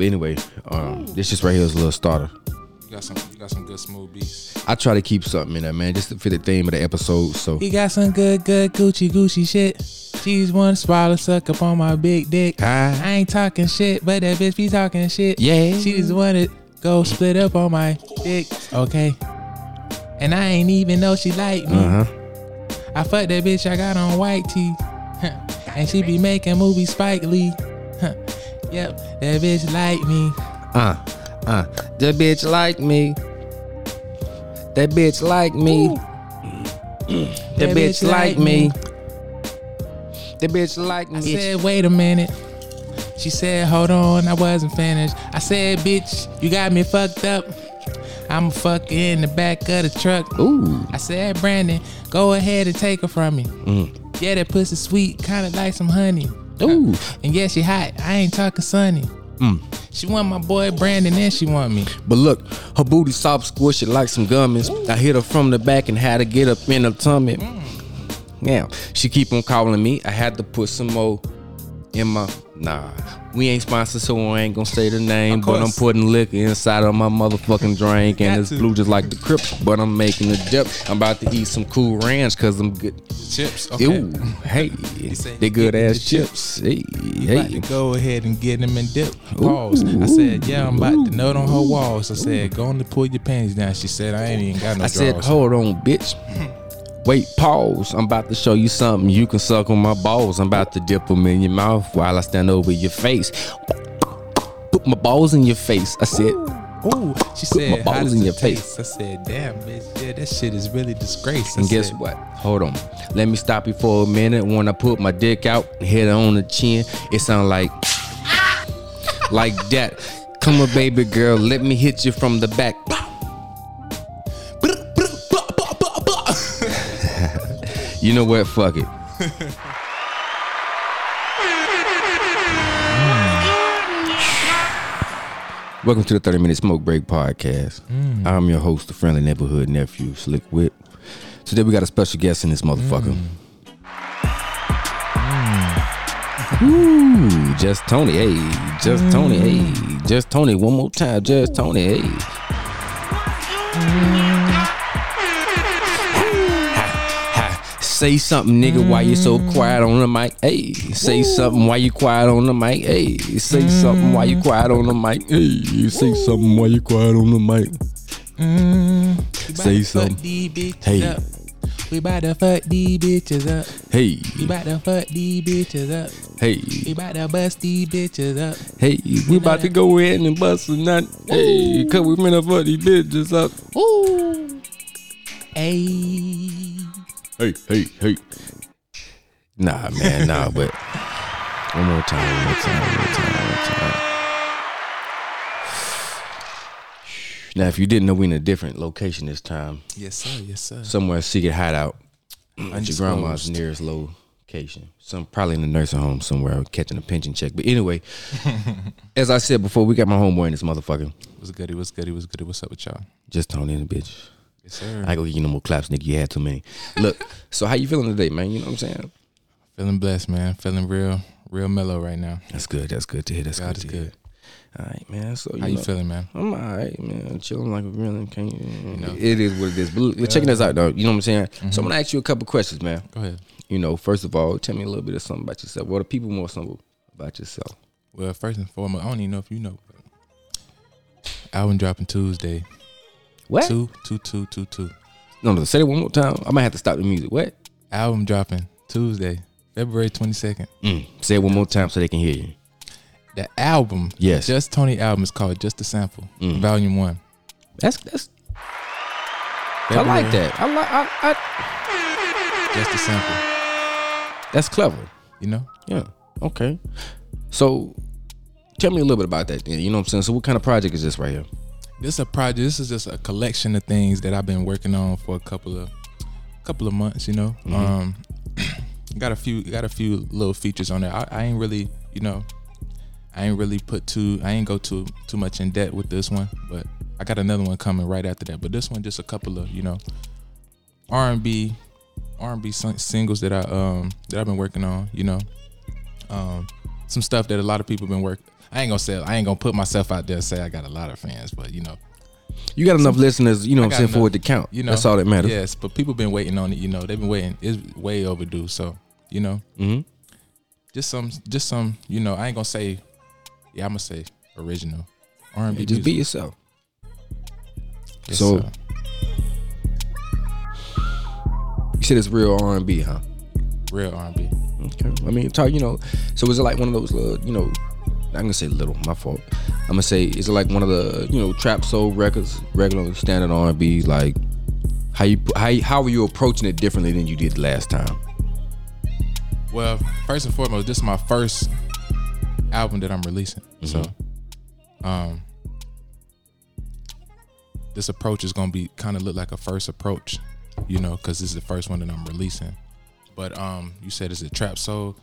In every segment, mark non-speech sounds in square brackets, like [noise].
You know, but anyway, um, this just right here is a little starter. You got some. You got some good smooth beats. I try to keep something in there, man, just to fit the theme of the episode. So He got some good, good Gucci, Gucci shit. She's one swallow, suck up on my big dick. I Ah, ain't talking shit, but that bitch be talking shit. Yeah. She just wanted go split up on my dick. Okay. And I ain't even know she like me. uh huh. I fucked that bitch, I got on white tee. [laughs] and she be making movies Spike Lee. [laughs] yep, that bitch like me. Uh, uh, that bitch like me. That bitch like me. That bitch like me. That bitch like me. I said, wait a minute. She said, hold on, I wasn't finished. I said, bitch, you got me fucked up. I'm fuck in the back of the truck. Ooh. I said, Brandon, go ahead and take her from me. Mm. Yeah, that pussy sweet, kind of like some honey. Ooh. And yeah, she hot. I ain't talking sunny. Mm. She want my boy Brandon and she want me. But look, her booty soft squishy like some gummies. I hit her from the back and had to get up in her tummy. Now, she keep on calling me. I had to put some more in my nah. We ain't sponsored, so I ain't gonna say the name. But I'm putting liquor inside of my motherfucking drink, and it's to. blue just like the Crips. But I'm making a dip. I'm about to eat some cool ranch cause I'm good. Chips. Okay. Ooh, hey, they good ass the chips. Hey, About hey. to go ahead and get them and dip. Pause. I said, yeah, I'm about to note on her walls. I said, go on to pull your panties down. She said, I ain't even got no I said, hold on, bitch. [laughs] Wait, pause. I'm about to show you something. You can suck on my balls. I'm about to dip them in your mouth while I stand over your face. Put my balls in your face. I said, Ooh, she Put my said, balls how does in your taste? I said, damn, bitch, yeah, that shit is really disgrace. I and guess said, what? Hold on. Let me stop you for a minute. When I put my dick out, hit her on the chin, it sound like, like that. Come on, baby girl. Let me hit you from the back. You know what? Fuck it. Hmm. Welcome to the 30 Minute Smoke Break Podcast. Hmm. I'm your host, the friendly neighborhood nephew, Slick Whip. Today we got a special guest in this motherfucker. Hmm. Ooh, just Tony, hey, just Tony, hey, just Tony, one more time, just Tony, hey. Say something, nigga, why you so quiet on the mic? Hey, say something why you quiet on the mic? Hey, say something why you quiet on the mic? Hey, say something why you quiet on the mic? Mm, Say something. Hey. up. We about to fuck these bitches up. Hey, We about to fuck these bitches up. Hey. We hey, about to bust these bitches up. hey, we about to go in and bust a nut. Hey, cause we finna fuck these bitches up. Ooh. Ayy. Hey, hey, hey. Nah, man, nah, but one more time, one more time, one more time, one more time. Now, if you didn't know, we in a different location this time. Yes, sir. Yes, sir. Somewhere secret hideout. [clears throat] At your grandma's nearest location. Some probably in the nursing home somewhere catching a pension check. But anyway, [laughs] as I said before, we got my homeboy in this motherfucker. What's goody? What's goody? What's goody? What's up with y'all? Just Tony and the bitch. Yes, sir. I ain't gonna give you no more claps, nigga. You had too many. Look, [laughs] so how you feeling today, man? You know what I'm saying? Feeling blessed, man. Feeling real, real mellow right now. That's good. That's good to hear. That's God good to hear. good. All right, man. So you How you know, feeling, man? I'm all right, man. Chilling like a really can't. You know. It is what it is. But look, checking this out, though. You know what I'm saying? So I'm mm-hmm. gonna ask you a couple questions, man. Go ahead. You know, first of all, tell me a little bit of something about yourself. What do people want something about yourself? Well, first and foremost, I don't even know if you know. But album dropping Tuesday. What? Two, two, two, two, two. No, no. Say it one more time. I might have to stop the music. What? Album dropping Tuesday, February twenty second. Mm. Say it one more time so they can hear you. The album, Yes. Just Tony album is called Just a Sample, Mm. Volume One. That's that's. I like that. I like. I, I, Just a sample. that's clever. You know, Yeah. Okay. So, tell me a little bit about that. Then. You know what I'm saying. So, what kind of project is this right here? This is a project. This is just a collection of things that I've been working on for a couple of couple of months. You know, Mhm. um, [clears throat] got a few got a few little features on there. I, I ain't really, you know, I ain't really put too. I ain't go too too much in debt with this one, but I got another one coming right after that. But this one just a couple of you know, R and B, R and B singles that I um that I've been working on. You know, um, some stuff that a lot of people been work. I ain't gonna say I ain't gonna put myself out there and say I got a lot of fans, but you know, You got enough listeners, you know what I'm saying, for it to count. you know, That's all that matters. Yes, but people been waiting on it. You know, they've been waiting. It's way overdue. So you know, Mhm. just some, just some. You know, I ain't gonna say. Yeah, I'm gonna say original R and B. Just be yourself. Yes, so-. You said it's real R and B, huh? real R and B. Okay. I mean, talk. You know, so is it like one of those little, you know, I'm gonna say little, my fault. I'm gonna say, is it like one of the, you know, trap soul records, regular standard R and B? Like, how you how you- how are you approaching it differently than you did last time? Well, first and foremost, this is my first album that I'm releasing. So, um, this approach is gonna be kind of look like a first approach, you know, because this is the first one that I'm releasing. But um, you said it's a trap soul.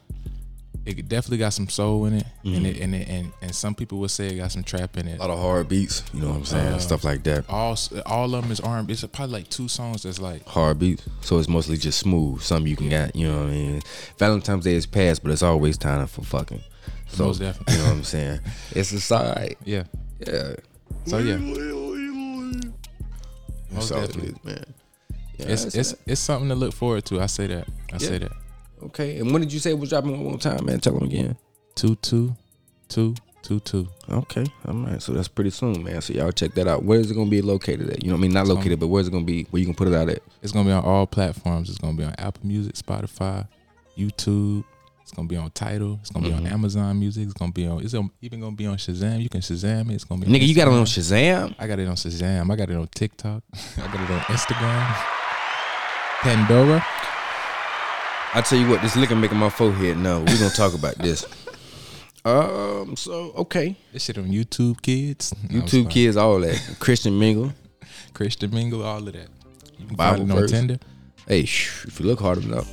It definitely got some soul in it, and it and it and, and some people would say it got some trap in it. A lot of hard beats, you know what I'm saying, Uh, stuff like that. All all of them is R&B. It's probably like two songs that's like Hard beats, so it's mostly just smooth. Some you can get, you know what I mean. Valentine's Day is past, but it's always time for fucking. So Most definitely. you know what I'm saying. [laughs] It's a side, yeah. yeah. So yeah, That's Most all definitely. man. Yeah, it's it's it's something to look forward to. I say that. I say that. Okay. And when did you say it was dropping one more time, man? Tell them again. Two two two two two. Okay, all right. So that's pretty soon, man. So y'all check that out. Where is it gonna be located at? You know, what I mean, not located, but where's it gonna be? Where you can put it out at? It's gonna be on all platforms. It's gonna be on Apple Music, Spotify, YouTube. It's gonna be on Tidal. It's gonna be Mhm. on Amazon Music. It's gonna be on. It's gonna- even gonna be on Shazam. You can Shazam it. It's gonna be. On Nigga, you got it on. Shazam. I got it on Shazam. I got it on TikTok. [laughs] I got it on Instagram. [laughs] Pandora. I tell you what, this liquor making my forehead. No, we're gonna talk about this. Um. So okay, This shit on YouTube Kids. No, I'm YouTube sorry. kids, all that. Christian Mingle. [laughs] Christian Mingle, all of that. You can Bible find it on verse. Tinder. Hey, shh, if you look hard enough.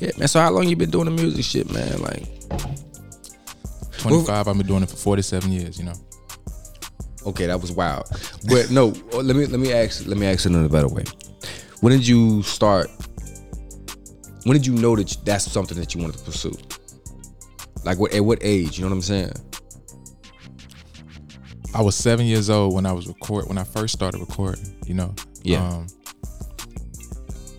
Yeah, man. So how long you been doing the music shit, man? Like, 25. I've been doing it for 47 years. You know. okay, that was wild. But no, [laughs] let me let me ask let me ask it in a better way. When did you start? When did you know that that's something that you wanted to pursue? Like, what at what age? You know what I'm saying? I was seven years old when I was record when I first started recording. You know. Yeah. Um,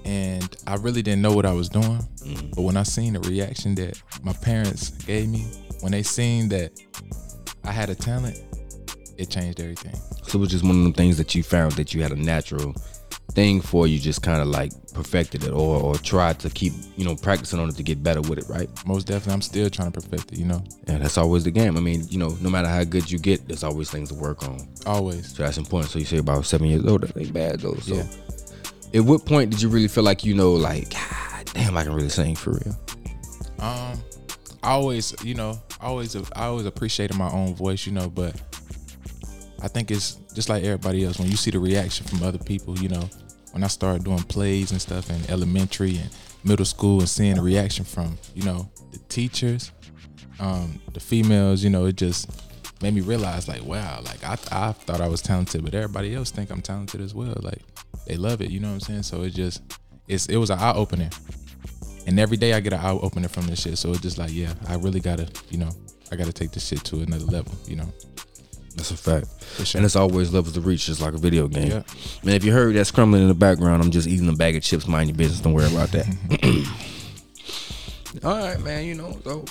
and I really didn't know what I was doing, but when I seen the reaction that my parents gave me when they seen that I had a talent, it changed everything. So it was just one of them things that you found that you had a natural thing for. You just kind of like perfected it, or or tried to keep you know practicing on it to get better with it, right? Most definitely, I'm still trying to perfect it. You know, And that's always the game. I mean, you know, no matter how good you get, there's always things to work on. always. So that's important. So you say about seven years old, that ain't bad though. So Yeah. at what point did you really feel like you know, like, God damn, I can really sing for real? Um, I always, you know, I always, I always appreciated my own voice, you know, but I think it's just like everybody else. When you see the reaction from other people, you know, when I started doing plays and stuff in elementary and middle school and seeing the reaction from, you know, the teachers, um, the females, you know, it just made me realize like, wow, like I, I thought I was talented, but everybody else think I'm talented as well. Like they love it, you know what I'm saying? So it just, it's, it was an eye opener. And every day I get an eye opener from this shit. So it's just like, yeah, I really gotta, you know, I gotta take this shit to another level, you know. That's a fact. Sure. And it's always levels to reach, just like a video game. Yeah. Man, if you heard that scrumbling in the background, I'm just eating a bag of chips. Mind your business. Don't worry about that. [laughs] All right, man. You know, so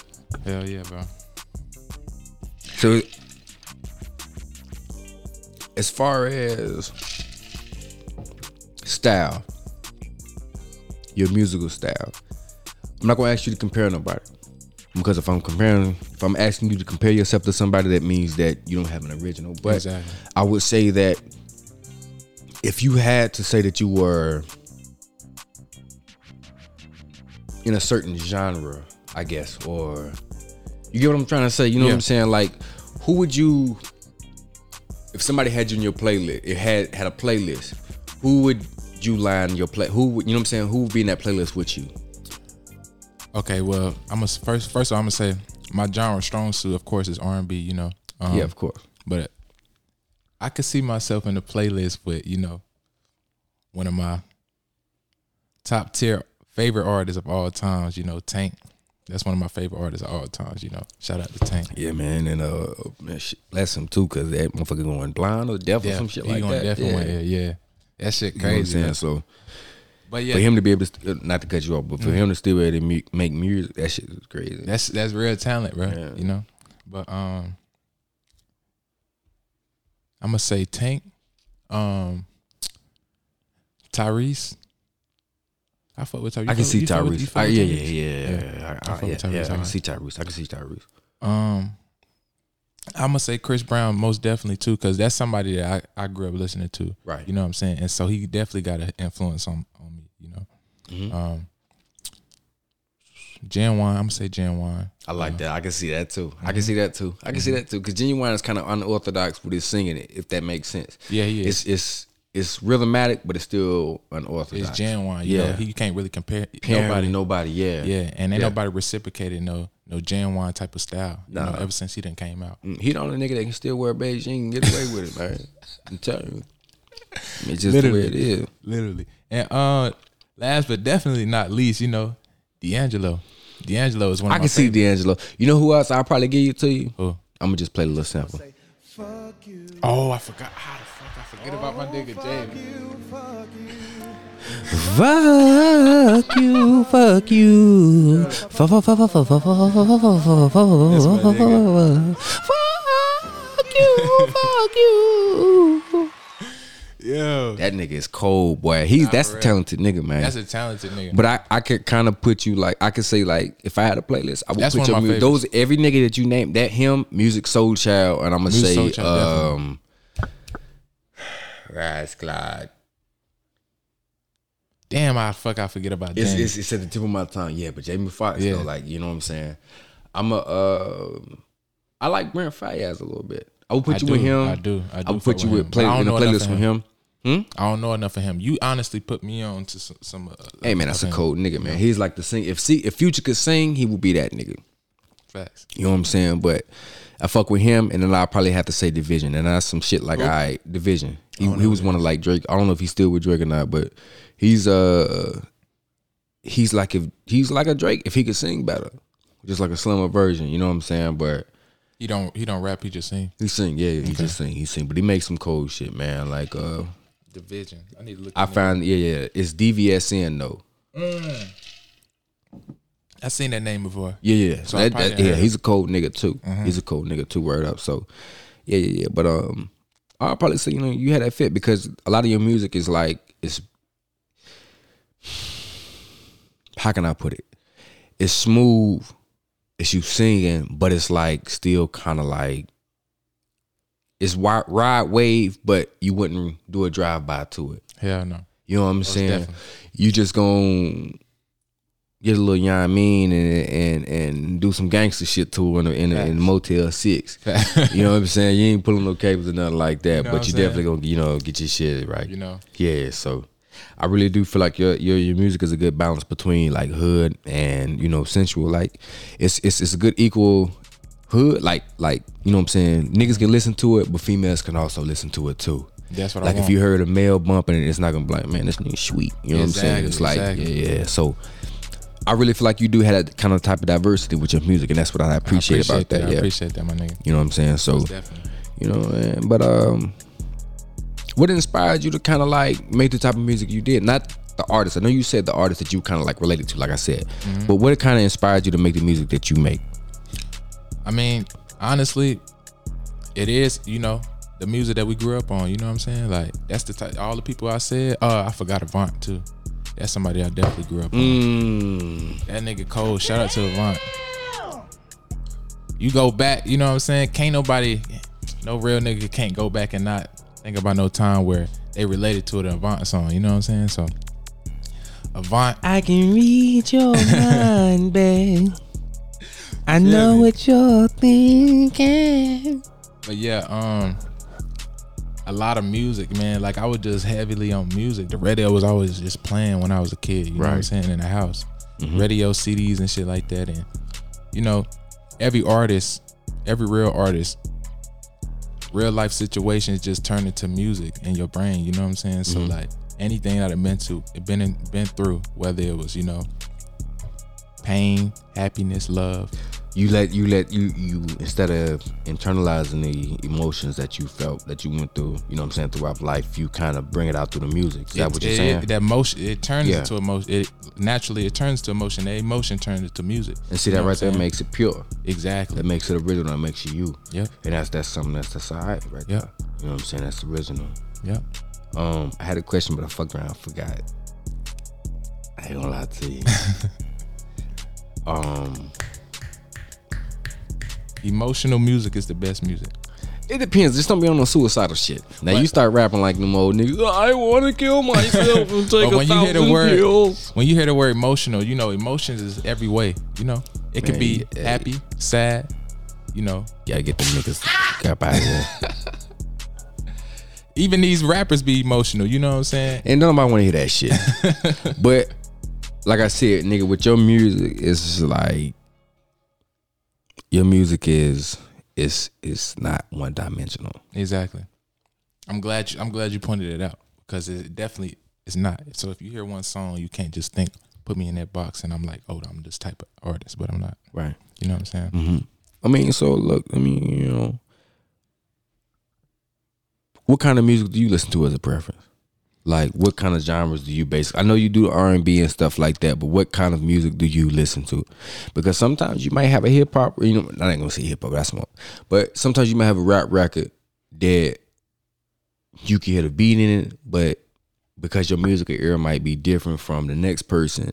Hell yeah, bro. So, as far as style, your musical style, I'm not gonna ask you to compare nobody because if I'm comparing, if I'm asking you to compare yourself to somebody, that means that you don't have an original. But Exactly. I would say that if you had to say that you were in a certain genre, I guess, or you get what I'm trying to say. You know what I'm saying? Like, who would you, if somebody had you in your playlist, it had had a playlist, who would you line your play? Who would you know what I'm saying? Who would be in that playlist with you? Okay, well, I'm gonna first first of all I'm gonna say my genre strong suit, of course, is R and B, you know. Um, yeah, of course. But I could see myself in the playlist with, you know, one of my top tier favorite artists of all times, you know, Tank. That's one of my favorite artists of all times. You know, shout out to Tank. Yeah, man, and uh, man, bless him too, cause that motherfucker going blind or deaf or some shit he like going that. yeah. yeah, yeah. That shit You know what I'm crazy. saying? man. So but yeah, for him to be able to, st- not to cut you off, but for him to still be able to mu- make music, that shit is crazy. that's that's real talent, bro. Yeah. You know, but um, I'm gonna say Tank, um, Tyrese. I fuck with Tyrese. I can see you fuck with- you Tyrese. fuck I, with yeah, yeah, yeah, yeah, Yeah. yeah. I I, fuck with Tyrese I can see Tyrese. I can see Tyrese. Um, I'm gonna say Chris Brown most definitely too, because that's somebody that I, I grew up listening to. Right. You know what I'm saying? And so he definitely got an influence on on me. You know. Mhm. Um, Ginuwine, I'm gonna say Ginuwine. I like that. I can see that too. I Mm-hmm. can see that too. I can see that too. Because Ginuwine is kind of unorthodox with his singing it, if that makes sense. Yeah, he is. It's it's it's rhythmatic, but it's still unorthodox. It's Ginuwine. You Yeah. know, he can't really compare Nobody, nobody. nobody, yeah, Yeah, and ain't Yeah. nobody reciprocated no no Ginuwine type of style. You know, Nah. ever since he done came out. Mm, He the only nigga that can still wear Beijing and get away with it, man. [laughs] I'm telling you, it's just the way it is. Literally. And uh last but definitely not least, you know, D'Angelo. D'Angelo is one of I my can see favorites. D'Angelo. You know who else? I'll probably give it to you. Who? I'm gonna just play a little sample. Oh, I forgot forget about my nigga Jay. Fuck you, fuck you. Fuck you, fuck you. Yo. That nigga is cold, boy. He's nah, that's a talented nigga, man. That's a talented nigga. But I, I could kind of put you like I could say like if I had a playlist, I would that's put your music. Favorites. Those every nigga that you name that him, Musiq Soulchild, and I'm gonna music say child, um definitely Rise Clyde. Damn, I fuck I forget about It's, it's it's at the tip of my tongue, yeah. But Jamie Foxx, Yeah. though, like you know what I'm saying. I'm a uh, I like Brent Faiyaz a little bit. I will put I you do, with him. I do. I do I would fuck put you with with play but I don't in a playlist with him. him. I don't know enough of him. You honestly put me on to some, some uh, Hey man, that's a cold nigga, man. He's like the sing. If see if Future could sing, he would be that nigga. Facts. You know what I'm saying? But I fuck with him, and then I probably have to say Division, and that's some shit like all right, Division. He, he was one of like Drake. I don't know if he's still with Drake or not, but he's uh he's like if he's like a Drake if he could sing better, just like a slimmer version. You know what I'm saying? But He don't he don't rap, he just sing. he sing, yeah, he just sing, he sing, but he makes some cold shit, man. Like uh, Division. I need to look I found yeah, yeah, it's DVSN though. I seen that name before. Yeah, yeah. So That- that- yeah, he's a cold nigga too. He's a cold nigga too. Word up. So, yeah, yeah, yeah. But um, I'll probably say you know you had that fit because a lot of your music is like it's how can I put it? It's smooth. It's you singing, but it's like still kind of like it's wi- ride wave, but you wouldn't do a drive by to it. Hell no. You know what I'm Most saying? definitely. You just gonna get a little, you know what I mean, and and and do some gangster shit to her in a, in, a, in Motel Six. [laughs] you know what I'm saying? You ain't pulling no cables or nothing like that, You know but you saying? definitely gonna you know get your shit right. You know. Yeah, so I really do feel like your your your music is a good balance between like hood and you know sensual. Like it's it's it's a good equal hood. Like like you know what I'm saying. Niggas can listen to it, but females can also listen to it too. That's what Like I if you heard a male bumping it's not gonna be like, man, this nigga sweet. You know what I'm saying? It's like, Exactly, yeah, yeah. So I really feel like you do have that kind of type of diversity with your music, and that's what I appreciate, about that. I Yeah, appreciate that, my nigga. you know what I'm saying? So you know, man. But um, what inspired you to kind of like make the type of music you did? Not the artist. I know you said the artist that you kind of like related to, like I said. Mm-hmm. But what kind of inspired you to make the music that you make? I mean, honestly, it is, you know, the music that we grew up on, you know what I'm saying? Like that's the type all the people I said, uh I forgot Avant too. That's somebody I definitely grew up on. Mm, That nigga Cole, shout out to Avant. You go back, you know what I'm saying? Can't nobody, no real nigga can't go back and not think about no time where they related to the Avant song, you know what I'm saying? So, Avant, I can read your [laughs] mind, babe. I know what you're thinking. but yeah, um, a lot of music, man. Like I was just heavily on music. The radio was always just playing when I was a kid, you know what I'm saying, in the house. Mm-hmm. Radio CDs and shit like that. And, you know, every artist, every real artist, real life situations just turn into music in your brain. You know what I'm saying? So mm-hmm. like anything that I've been to, been in, been through, whether it was you know pain, happiness, love. You let you let you you instead of internalizing the emotions that you felt that you went through, you know what I'm saying, throughout life, you kind of bring it out through the music. Is that It- what you're it- saying? That motion, it turns Yeah. into emotion. It naturally it turns to emotion. The emotion turns into music. and see You that know right there makes it pure. exactly. That makes it original. That makes you you. Yep. And that's that's something that's that's all right right Yeah. there. You know what I'm saying? That's original. Yep. Um, I had a question, but I fucked around, I forgot. I ain't gonna lie to you. [laughs] um, Emotional music is the best music. it depends. Just don't be on no suicidal shit. Now you start rapping like them old niggas. Oh, I want to kill myself and [laughs] take But a when you hear the thousand word, pills. when you hear the word emotional, you know emotions is every way. You know, it could Man, be yeah. happy, sad. You know, Gotta get them niggas up out of here. [laughs] even these rappers be emotional. You know what I'm saying? And nobody want to hear that shit. [laughs] but like I said, nigga, with your music, it's just like your music is is is not one dimensional. Exactly. I'm glad you, I'm glad you pointed it out because it definitely is not. So if you hear one song, you can't just think put me in that box and I'm like, oh, I'm this type of artist, but I'm not. Right. You know what I'm saying? Mm-hmm. I mean, so look, I mean, you know, what kind of music do you listen to as a preference? Like, what kind of genres do you base? I know you do R and B and stuff like that, but what kind of music do you listen to? Because sometimes you might have a hip hop, you know, I ain't gonna say hip hop, that's more. But sometimes you might have a rap record that you can hear the beat in it, but because your musical ear might be different from the next person,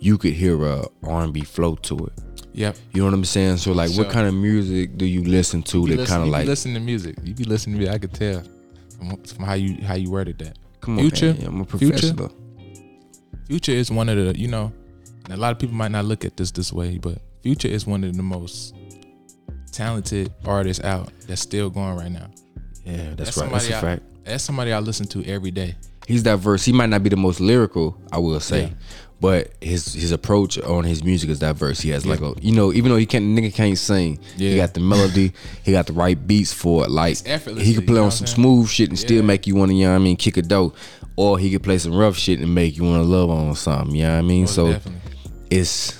you could hear a R and B flow to it. Yep. You know what I'm saying? So like, what kind of music do you listen to You that kind of like? be listening to music. You be listening to music. I could tell from, from how you how you worded that. Come on, Future? man, I'm a Future? professional. Future is one of the you know, and a lot of people might not look at this this way, but Future is one of the most talented artists out that's still going right now. Yeah, that's, That's right. That's a somebody I- fact. That's somebody I listen to every day. He's diverse. He might not be the most lyrical, I will say, Yeah. But his his approach on his music is diverse. He has like a you know, even though he can't nigga can't sing, he got the melody, he got the right beats for it. Like he could play on some smooth shit and still make you want to, you know what I mean, kick a dope. Or he could play some rough shit and make you want to love on something. You know what I mean? Most so definitely. it's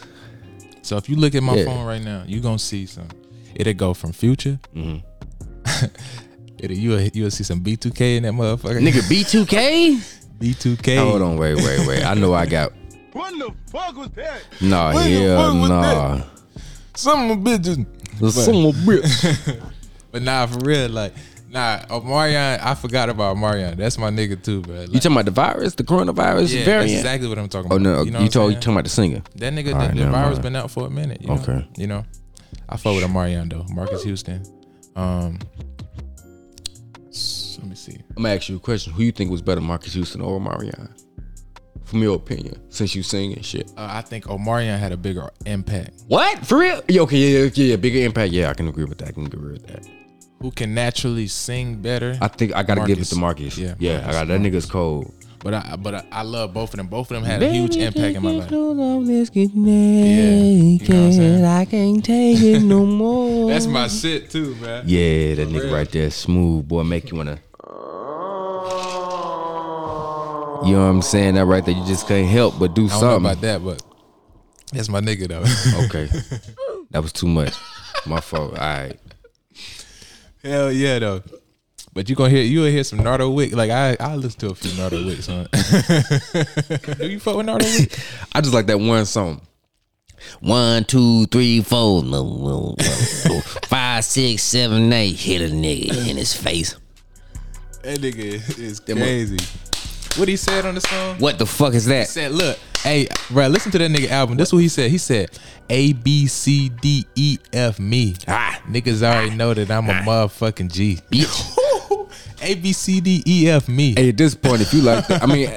So if you look at my Yeah. phone right now, you gonna see some. It'll go from Future. Mm-hmm. [laughs] It'll you you'll see some B2K in that motherfucker. nigga B2K. [laughs] B2K. Hold on, wait, wait, wait. I know I got. What the fuck was that? Nah, What the yeah, fuck was nah. Some bitches. The son of a bitch. [laughs] But nah, for real, like nah, Omarion, I forgot about Omarion. That's my nigga too, bro. Like, You talking about the virus, the coronavirus yeah, that's exactly what I'm talking about. Oh no, you, you, know what I'm told you talking about the singer. that nigga. All right, the, the virus mind. been out for a minute. You know? Okay. You know, I fuck with Omarion though. Marques Houston. Um, s- let me see. I'm gonna ask you a question. Who you think was better, Marques Houston or Marion? From your opinion, since you sing and shit. Uh, I think Omarion had a bigger impact. What? For real? Yeah, okay, yeah, yeah, yeah, bigger impact. Yeah, I can agree with that. I can agree with that. Who can naturally sing better? I think I gotta give it to Marques. Yeah, Yeah, Marques, I got that nigga's cold. But I but I, I love both of them. Both of them had a huge impact in my life. Let's get you know? I can't take it no [laughs] more. That's my shit too, man. Yeah, that nigga real. right there, smooth boy, make you wanna. You know what I'm saying? That right there, you just can't help but do I don't know something. about that, but that's my nigga though. Okay, [laughs] that was too much. My fault. All right. Hell yeah though. But you gonna hear you will hear some Nardo Wick. Like I I listen to a few Nardo Wicks, huh? [laughs] Do you fuck with Nardo Wick? [laughs] I just like that one song. One, two, three, four, five, six, seven, eight. Hit a nigga in his face. That nigga is crazy. What he said on the song? What the fuck is that? He said, look, hey, bro, listen to that nigga album. This what he said. He said, A B C D E F me. Ah. Niggas already know that I'm a motherfucking G. Bitch. [laughs] A B C D E F me. Hey, at this point, if you like that, I mean,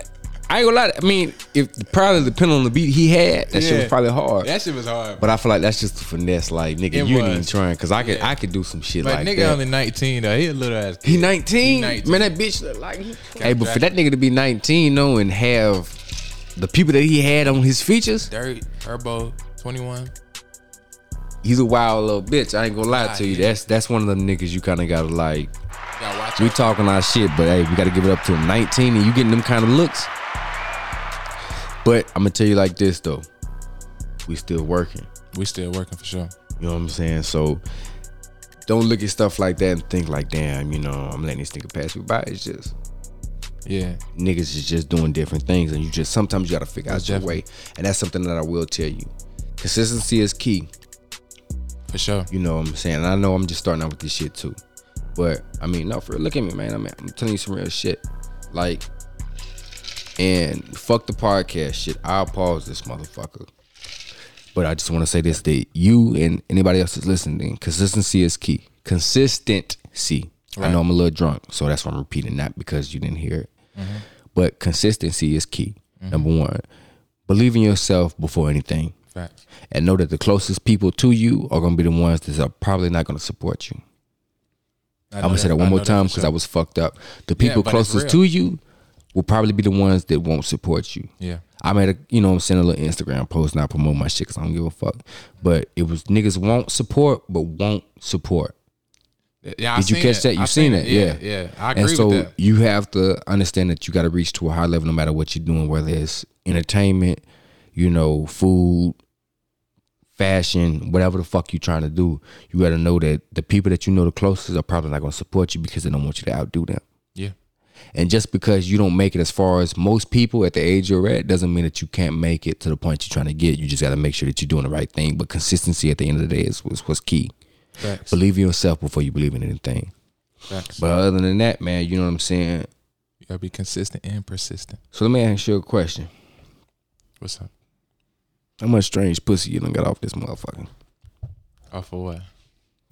I ain't gonna lie. I mean, if probably depending on the beat he had, that shit was probably hard. That shit was hard. but I feel like that's just a finesse. Like nigga, It you ain't even trying because I could Yeah. I could do some shit But like nigga that. only 19 though. He a little ass. he kid. 19? He 19. Man, that bitch look like. Hey, but for that nigga to be 19 though and have the people that he had on his features, Durk, Herbo, 21. he's a wild little bitch. I ain't gonna lie to you. yeah. That's that's one of them niggas you kind of gotta like. Gotta watch We talking our shit, but hey, we gotta give it up to him. 19 and you getting them kind of looks. But I'm gonna tell you like this though. we still working. We still working for sure. You know what I'm saying? So don't look at stuff like that and think like, damn, you know, I'm letting this nigga pass me by. It's just Yeah. niggas is just doing different things, and you just sometimes you gotta figure out Most your way. And that's something that I will tell you. Consistency is key. For sure. You know what I'm saying? And I know I'm just starting out with this shit too. But I mean, no, for real, look at me, man. I mean, I'm telling you some real shit. Like, and fuck the podcast shit. I'll pause this motherfucker. But I just want to say this that you and anybody else that's listening, consistency is key. Consistency. I know I'm a little drunk, so that's why I'm repeating that because you didn't hear it. But consistency is key. Number one, believe in yourself before anything Facts. and know that the closest people to you are gonna be the ones that are uh, probably not gonna support you. I'm gonna say that I one more time because sure. I was fucked up. The people it's closest to you will probably be the ones that won't support you. Yeah. I made a, you know, I'm saying a little Instagram post, and I promote my shit because I don't give a fuck. But it was niggas won't support, but won't support. Yeah, I Did you catch it. that? You I seen it? Yeah, Yeah. yeah. I and so with that. you have to understand that you got to reach to a high level no matter what you're doing, whether it's entertainment, you know, food, fashion, whatever the fuck you're trying to do. You got to know that the people that you know the closest are probably not going to support you because they don't want you to outdo them. And just because you don't make it as far as most people at the age you're at doesn't mean that you can't make it to the point you're trying to get. You just got to make sure that you're doing the right thing. But consistency at the end of the day is was, what's key. Facts. Believe in yourself before you believe in anything. Facts. But other than that, man, you know what I'm saying? you gotta be consistent and persistent. So let me ask you a question. What's up? How much strange pussy you done got off this motherfucker? Off of what?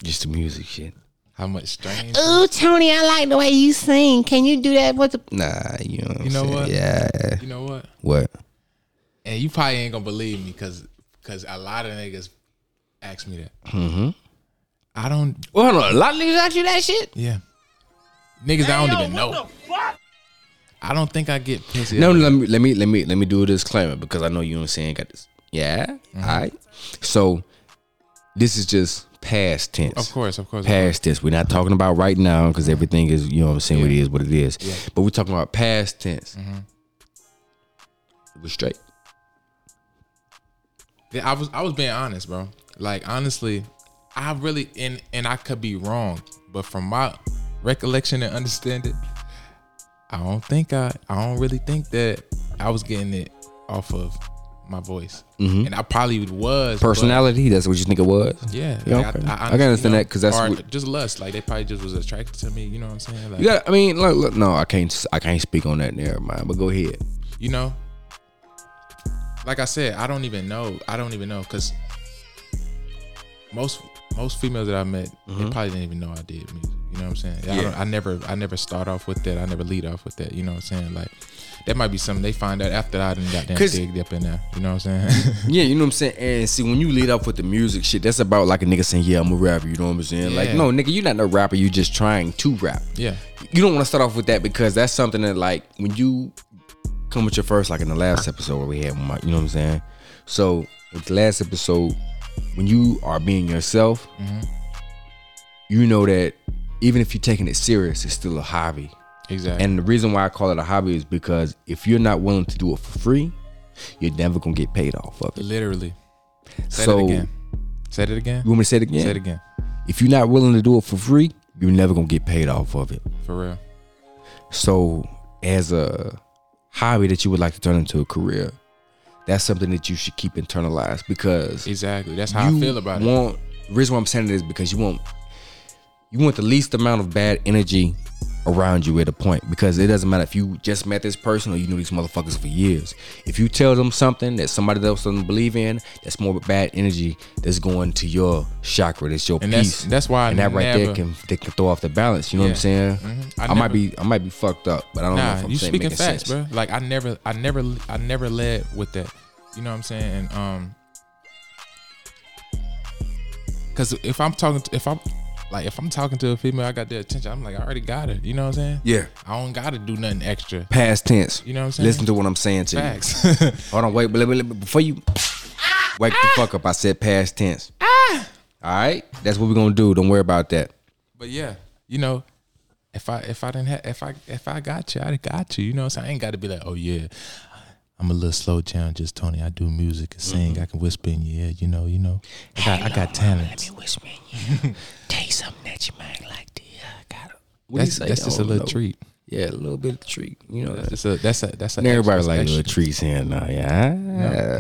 Just the music shit. How much strange? Ooh, Tony, I like the way you sing. Can you do that What's the Nah, you know what You know saying? what? Yeah. You know what? What? And you probably ain't gonna believe me because because a lot of niggas ask me that. Mm-hmm. I don't. Well, hold on. A lot of niggas ask you that shit? Yeah. Niggas, I don't even know. What the fuck? I don't think I get pussy. No, let me let me let me let me do a disclaimer because I know you know what I'm saying. Got this. Yeah. Mm-hmm. All right. So this is just past tense. Of course, of course. Past tense. We're not talking about right now because everything is, you know what I'm saying, what it Yeah. what it is. Yeah. But we're talking about past tense. Mhm. It was straight. Yeah, I was I was being honest, bro. Like honestly, I really and and I could be wrong, but from my recollection and understanding, I don't think I I don't really think that I was getting it off of my voice, Mhm. and I probably was Personality, that's what you think it was? Yeah, Yeah, like, okay. I can honestly, understand that because that's what- just lust. Like they probably just was attracted to me. You know what I'm saying? Like, You got I mean, look, look, no, I can't I can't speak on that never mind, but go ahead. you know like i said i don't even know i don't even know because most most females that i met they probably didn't even know i did music you know what i'm saying I, Mm-hmm. Yeah. don't, I never i never start off with that i never lead off with that you know what i'm saying like that might be something they find out after i done got 'Cause- digged up in there you know what i'm saying [laughs] Yeah, you know what I'm saying? And see, when you lead up with the music shit, that's about like a nigga saying, Yeah, I'm a rapper, you know what I'm saying? Like, no, nigga, you're not no rapper, You're just trying to rap. yeah You don't want to start off with that because that's something that like when you come with your first, like in the last episode where we had my, you know what I'm saying? So with the last episode, when you are being yourself, mm-hmm. you know that even if you're taking it serious, it's still a hobby. Exactly. And the reason why I call it a hobby is because if you're not willing to do it for free, you're never gonna get paid off of it. literally. Say so it again. Say it again? you want me to say it again? say it again. If you're not willing to do it for free, you're never gonna get paid off of it. for real. So, as a hobby that you would like to turn into a career, that's something that you should keep internalized because exactly. That's how you i feel about it. want, The reason why I'm saying it is because you want you want the least amount of bad energy around you at a point because it doesn't matter if you just met this person or you knew these motherfuckers for years. If you tell them something that somebody else doesn't believe in, that's more bad energy that's going to your chakra, that's your and peace. that's that's why I and that right there can they can throw off the balance. You know what I'm Yeah. saying? Mhm. I, I might be I might be fucked up, but I don't know if I'm you saying speaking making facts, sense. bro. Like I never, I never, I never led with that. You know what I'm saying? And um, because if I'm talking, to, if I'm like, if I'm talking to a female, I got their attention. I'm like, I already got her. You know what I'm saying? Yeah, I don't got to do nothing extra. past tense. You know what I'm saying? Listen to what I'm saying to you. facts. [laughs] Hold on, wait, but, but, but before you wake the fuck up, I said past tense. Ah. All right, that's what we're gonna do. Don't worry about that. but yeah, you know. If I if I didn't have if I if I got you, I got you. You know what I'm saying? I ain't got to be like, oh yeah, I'm a little slow just Tony. I do music and sing. Mm-hmm. I can whisper in your ear, you know, you know. I got, I got talents. whisper in you. [laughs] You something that you might like to hear. I got. What That's, that's just a little know. treat. Yeah, a little bit of treat. You know, That's a, that's a, that's a. and everybody extra- like extra. little treats here now. Yeah.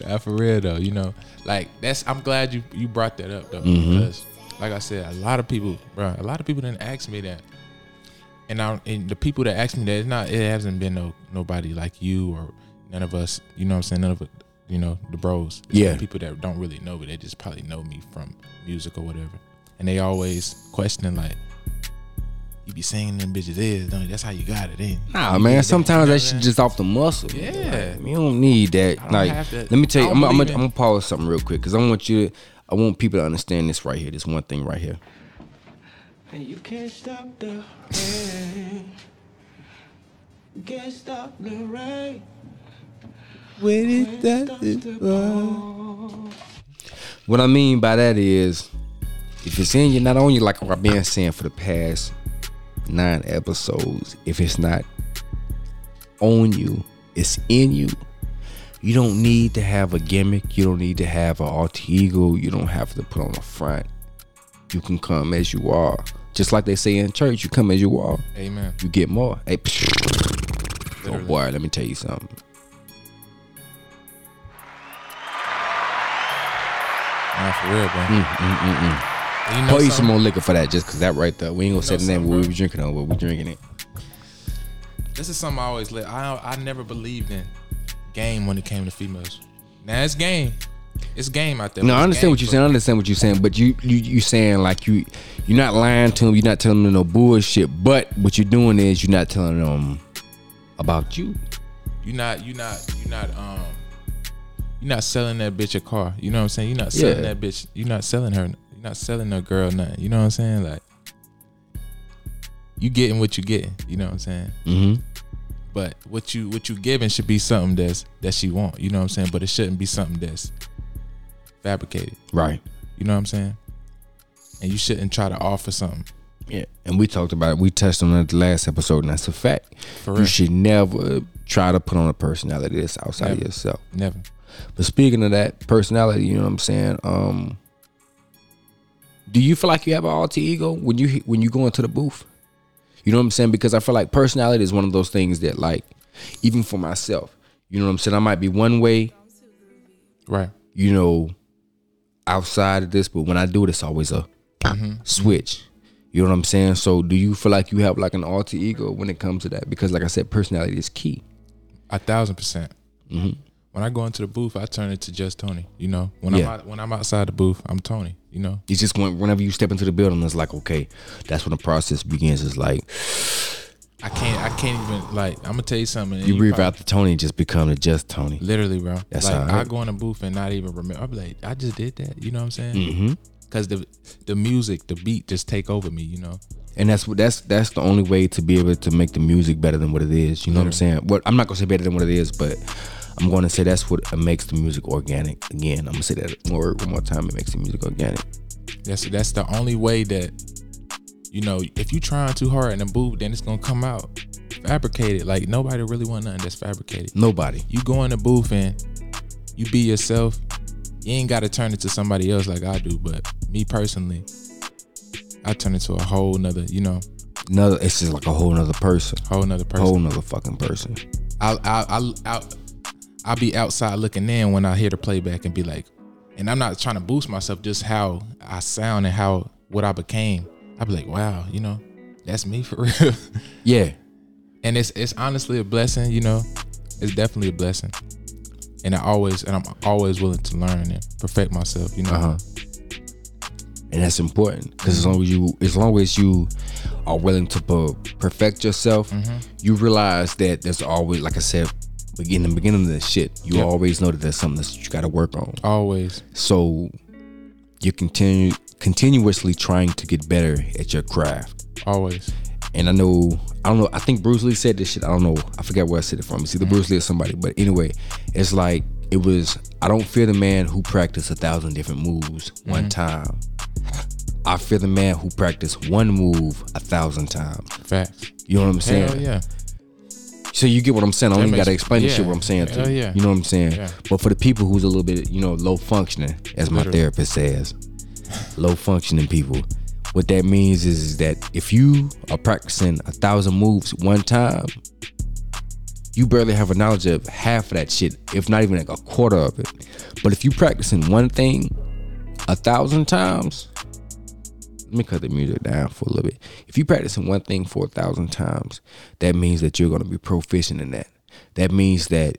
Yeah, [laughs] [laughs] for real though, you know, like that's. I'm glad you you brought that up though, Mm-hmm. because like I said, a lot of people, bro, a lot of people didn't ask me that, and I and the people that asked me that, it's not, it hasn't been no nobody like you or none of us, you know what I'm saying, none of it, you know, the bros, It's Yeah. people that don't really know me, they just probably know me from music or whatever, and they always questioning like. You be singing them bitches is, don't you? That's how you got it, in. Nah, You man. Sometimes you know that shit just off the muscle. Yeah. Like, you don't need that. don't Like, to- let me tell you, I I'm, don't I'm, I'm, gonna pause something real quick because I want you to, I want people to understand this right here. This one thing right here. And you can't stop the rain. You can't stop the rain. When it Stop the What I mean by that is, if it's in you, not on you, like I've been saying for the past nine episodes, if it's not on you, it's in you. You don't need to have a gimmick. You don't need to have an alter ego. You don't have to put on a front. You can come as you are. Just like they say in church, you come as you are. Amen. You get more. Hey, oh boy, let me tell you something. Nah, for real, bro. Mm, mm, mm, mm. You know Pour you some more liquor for that, just cause that right there. We ain't gonna say the name what we be drinking on, but we drinking it. This is something I always let. I I never believed in game when it came to females. Now it's game. It's game out there. No, I understand what you're saying. I understand what you're saying, but you you you saying like you you're not lying to them. You're not telling them no bullshit. But what you're doing is you're not telling them about you. You're not you're not you're not um you're not selling that bitch a car. You know what I'm saying? You're not selling Yeah. that bitch. You're not selling her. You're not selling no girl nothing. You know what I'm saying? Like you getting what you getting. You know what I'm saying? Mm-hmm. But what you what you giving should be something that's that she want. You know what I'm saying? But it shouldn't be something that's fabricated. Right. You know what I'm saying? And you shouldn't try to offer something. Yeah. And we talked about it. We touched on it the last episode, and that's a fact. For You real. should never try to put on a personality that's outside of yourself. Never. But speaking of that personality, you know what I'm saying? Um do you feel like you have an alter ego when you when you go into the booth? You know what I'm saying? Because I feel like personality is one of those things that like even for myself, you know what I'm saying? I might be one way, Right. you know, outside of this, but when I do it, it's always a switch. You know what I'm saying? So do you feel like you have like an alter ego when it comes to that? Because like I said, personality is key. A thousand percent. Mm-hmm. When I go into the booth, I turn it to just Tony. You know, when Yeah. I'm out, when I'm outside the booth, I'm Tony. You know, It's just when, whenever you step into the building, it's like okay, that's when the process begins. It's like I can't I can't even like I'm gonna tell you something. you probably- out the Tony just become the just Tony. Literally, bro. That's like how I- go in a booth and not even remember. I'm like, I just did that. You know what I'm saying? Mm-hmm. Because the the music, the beat, just take over me. You know. And that's what that's that's the only way to be able to make the music better than what it is. You know what I'm saying? What I'm not gonna say better than what it is, but I'm gonna say that's what makes the music organic. Again, I'm gonna say that word one more time. It makes the music organic. That's that's the only way that you know. If you trying too hard in the booth, then it's gonna come out fabricated. Like nobody really want nothing that's fabricated. Nobody. You go in the booth and you be yourself. You ain't got to turn it to somebody else like I do. But me personally, I turn it to a whole nother, you know, Another. It's just like a whole nother person. whole nother person. Whole nother fucking person. I'll, I'll, I'll, I'll, I'll be outside looking in when I hear the playback and be like, and I'm not trying to boost myself, just how I sound and how what I became. I'll be like, wow, you know, that's me for [laughs] real. Yeah. and it's it's honestly a blessing, you know. It's definitely a blessing. And I always and I'm always willing to learn and perfect myself, you know. Uh huh. And that's important because as long as you, as long as you are willing to per- perfect yourself, Mm-hmm. you realize that there's always, like I said, in the beginning of this shit, you Yep. always know that there's something that you got to work on. Always. So you continue continuously trying to get better at your craft. Always. And I know, I don't know, I think Bruce Lee said this shit. I don't know, I forget where I said it from. It's either Bruce Lee or somebody. But anyway, it's like, it was, I don't fear the man who practiced a thousand different moves one mm-hmm. time. I fear the man who practiced one move a thousand times. Facts. You know what I'm saying? Hell yeah. So you get what I'm saying? I don't even gotta explain the shit what I'm saying Hell you. yeah. You know what I'm saying? Yeah. But for the people who's a little bit, you know, low functioning, as my Literally. therapist says, low functioning people. What that means is, is that if you are practicing a thousand moves one time, you barely have a knowledge of half of that shit, if not even like a quarter of it. But if you practicing one thing a thousand times, let me cut the music down for a little bit. If you practicing one thing for a thousand times, that means that you're gonna be proficient in that. That means that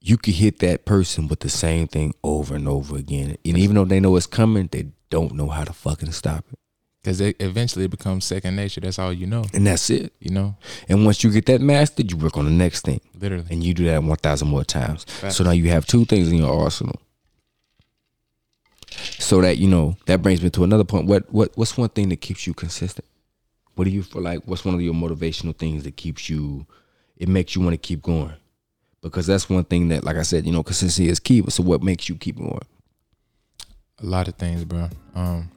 you can hit that person with the same thing over and over again. And even though they know it's coming, they don't know how to fucking stop it. Because it eventually it becomes second nature. That's all you know. And that's it. You know, And once you get that mastered, you work on the next thing. literally. And you do that 1,000 more times. So now you have two things in your arsenal. So that, you know, that brings me to another point. What what what's one thing that keeps you consistent? What do you feel like what's one of your motivational things that keeps you it makes you want to keep going? Because that's one thing that like I said, you know, consistency is key. So what makes you keep going? A lot of things, bro. Um,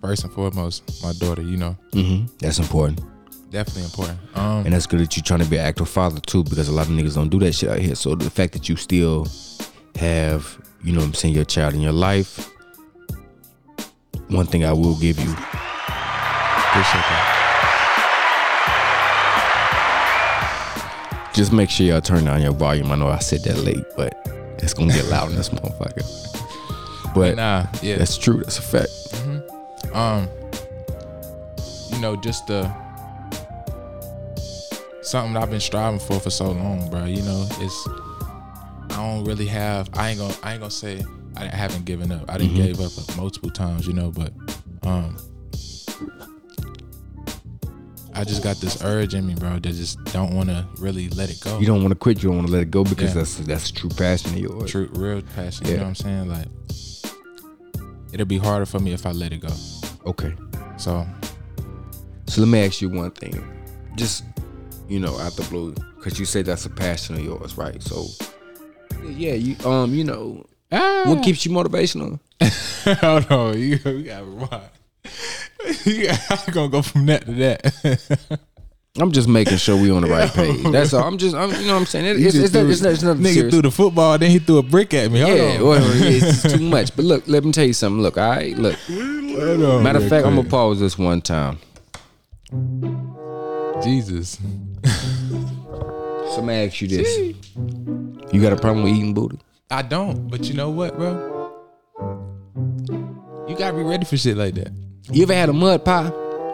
first and foremost, my daughter. You know, Mm-hmm. That's important. definitely important. Um, And that's good that you're trying to be an active father too, because a lot of niggas don't do that shit out here. So the fact that you still have, you know what I'm saying, your child in your life, one thing I will give you, appreciate that. just make sure y'all turn down your volume. I know I said that late, but it's gonna get loud in this [laughs] motherfucker. But Nah, yeah. that's true, that's a fact. um you know just the something that i've been striving for for so long bro you know it's i don't really have i ain't gonna i ain't gonna say i haven't given up i didn't Mm-hmm. gave up multiple times you know but um i just got this urge in me bro that just don't want to really let it go You don't want to quit, you don't want to let it go because Yeah. that's that's true passion of yours. true real passion you Yeah. know what i'm saying like it'll be harder for me if i let it go Okay. so So let me ask you one thing. Just, you know, out the blue, because you said that's a passion of yours, right? So, yeah, you, um, you know, what keeps you motivational? [laughs] Hold on, you, you gotta rewind. [laughs] You got, I'm gonna go from that to that. [laughs] I'm just making sure we on the right [laughs] page. That's all. I'm just, I'm, you know what I'm saying? It, You it's, just it's, not, threw- it's, not, it's nothing Nigga serious. threw the football, then he threw a brick at me. Hold yeah, on. well, it's too [laughs] much. But look, let me tell you something. Look, all right, look. On Matter of real fact, I'm gonna pause this one time. Jesus. So let me ask you this: You got a problem with eating booty? I don't, but you know what, bro? You gotta be ready for shit like that. You ever had a mud pie?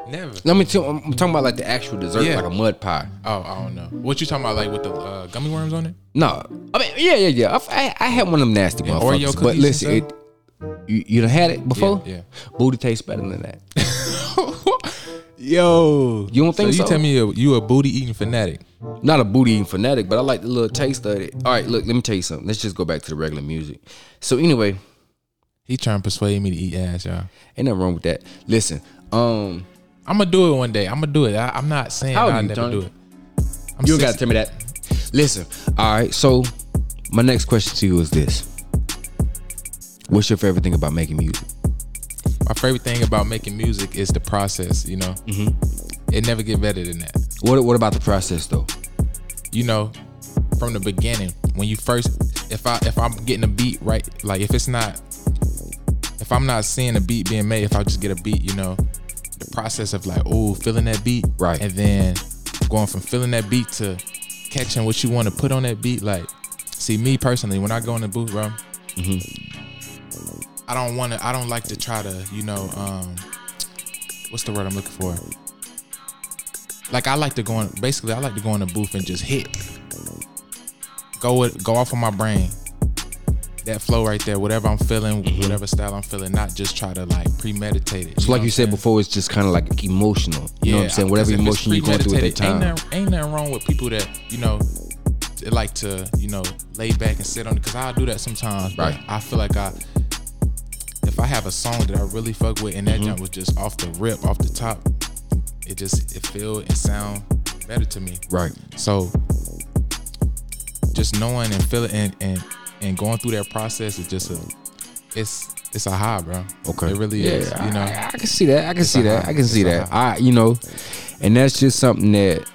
Never. Let me tell. I'm talking about like the actual dessert, Yeah. like a mud pie. Oh, I don't know. What you talking about, like with the uh, gummy worms on it? No, I mean, yeah, yeah, yeah. I, I, I had one of them nasty Yeah, motherfuckers. But listen, it, you you done had it before? Yeah, Booty tastes better than that. [laughs] Yo, You don't think so? so? You tell me you you a booty eating fanatic? Not a booty eating fanatic, but I like the little taste of it. All right, look, let me tell you something. Let's just go back to the regular music. So anyway, He trying to persuade me to eat ass, y'all. ain't nothing wrong with that. Listen, um, I'm gonna do it one day. I'm gonna do it. I, I'm not saying I'll never Tony? do it. I'm you don't gotta tell me that. Listen, all right. So my next question to you is this: What's your favorite thing about making music? My favorite thing about making music is the process. You know, Mm-hmm. it never get better than that. What What about the process though? You know, from the beginning, when you first, if I if I'm getting a beat right, like if it's not, if I'm not seeing a beat being made, if I just get a beat, you know, the process of like, oh, feeling that beat, Right. and then going from feeling that beat to catching what you want to put on that beat. Like, see me personally, when I go in the booth, bro, I don't want to. I don't like to try to, you know, um, what's the word I'm looking for? Like I like to go in. Basically, I like to go in the booth and just hit. Go with, go off of my brain. That flow right there, whatever I'm feeling, whatever style I'm feeling, not just try to like premeditate it. So like you said before, it's just kind of like emotional. You know what I'm saying? Whatever 'cause emotion you're going through at that time. Ain't nothing, ain't nothing wrong with people that you know like to you know lay back and sit on it because I do that sometimes. Right. I feel like I if I have a song that I really fuck with and that Mm-hmm. jump was just off the rip, off the top, it just it feel and sound better to me. Right. So just knowing and feeling and and and going through that process is just a it's it's a high, bro. Okay. It really yeah, is. You know. I, I can see that. I can see that. high. I can see It's a that. I, you know, and that's just something that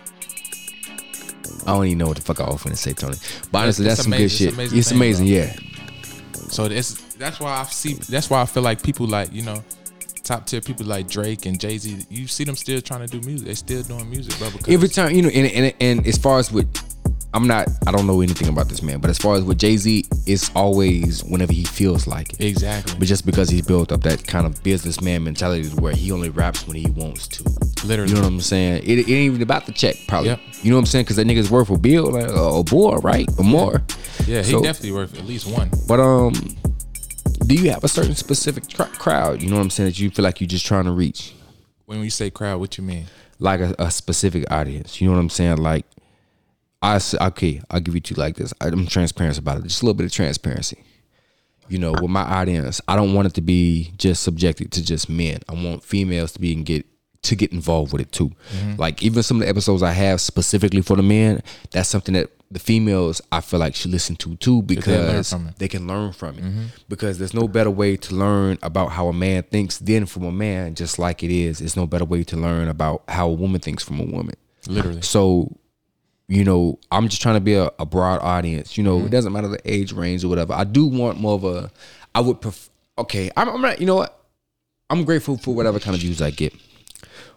I don't even know what the fuck I was finna say, Tony. But honestly, It's that's some good shit. It's It's amazing amazing, thing, yeah. So it's that's why I see. That's why I feel like people like you know, top tier people like Drake and Jay Z. You see them still trying to do music. They still doing music, bro. Every time, you know, and, and and as far as with, I'm not, I don't know anything about this man, but as far as with Jay Z, it's always whenever he feels like it. exactly, But just because he's built up that kind of businessman mentality where he only raps when he wants to. literally, You know what I'm saying? It, it ain't even about the check, probably. Yep. You know what I'm saying? Because that nigga's worth a bill like, or more, right? Or more. yeah, he So- definitely worth at least one. But um, do you have a certain specific cr- crowd? You know what I'm saying that you feel like you're just trying to reach, When you say crowd, what you mean? like a, a specific audience. You know what I'm saying? Like, I s- okay, I'll give it to you like this. I'm transparent about it. Just a little bit of transparency. You know, with my audience, I don't want it to be just subjected to just men. I want females to be and get to get involved with it too. Like even some of the episodes I have specifically for the men, that's something that the females I feel like should listen to too because they can learn from it. Because there's no better way to learn about how a man thinks than from a man, just like it is. There's no better way to learn about how a woman thinks from a woman. Literally, So, you know, I'm just trying to be a, a broad audience. You know, it mm-hmm. doesn't matter the age range or whatever. I do want more of a. I would prefer. Okay, I'm, I'm not. You know what? I'm grateful for whatever kind of views I get,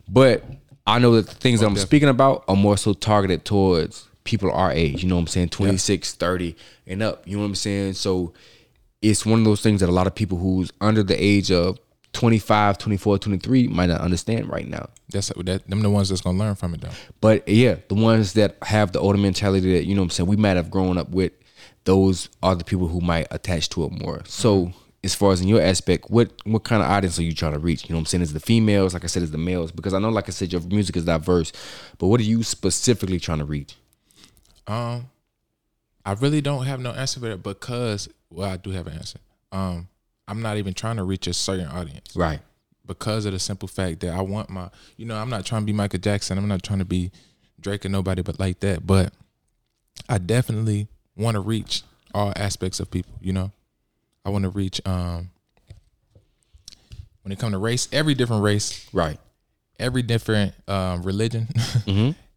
but I know that the things that I'm speaking about are more so targeted towards people our age. You know what I'm saying? 26, 30, and up. You know what I'm saying? So it's one of those things that a lot of people who's under the age of 25, 24, 23 might not understand right now. that's that. Them the ones that's gonna learn from it though. But yeah, the ones that have the older mentality that, you know what I'm saying, we might have grown up with, those are the people who might attach to it more. So as far as in your aspect, what what kind of audience are you trying to reach? You know what I'm saying? Is the females, like I said, is the males? Because I know, like I said, your music is diverse, but what are you specifically trying to reach? Um, I really don't have no answer for that because well, I do have an answer. Um, I'm not even trying to reach a certain audience. Right. because of the simple fact that I want my, you know, I'm not trying to be Michael Jackson. I'm not trying to be Drake or nobody but like that. But I definitely want to reach all aspects of people, you know. I want to reach um when it comes to race, every different race, Right. every different um religion, [laughs]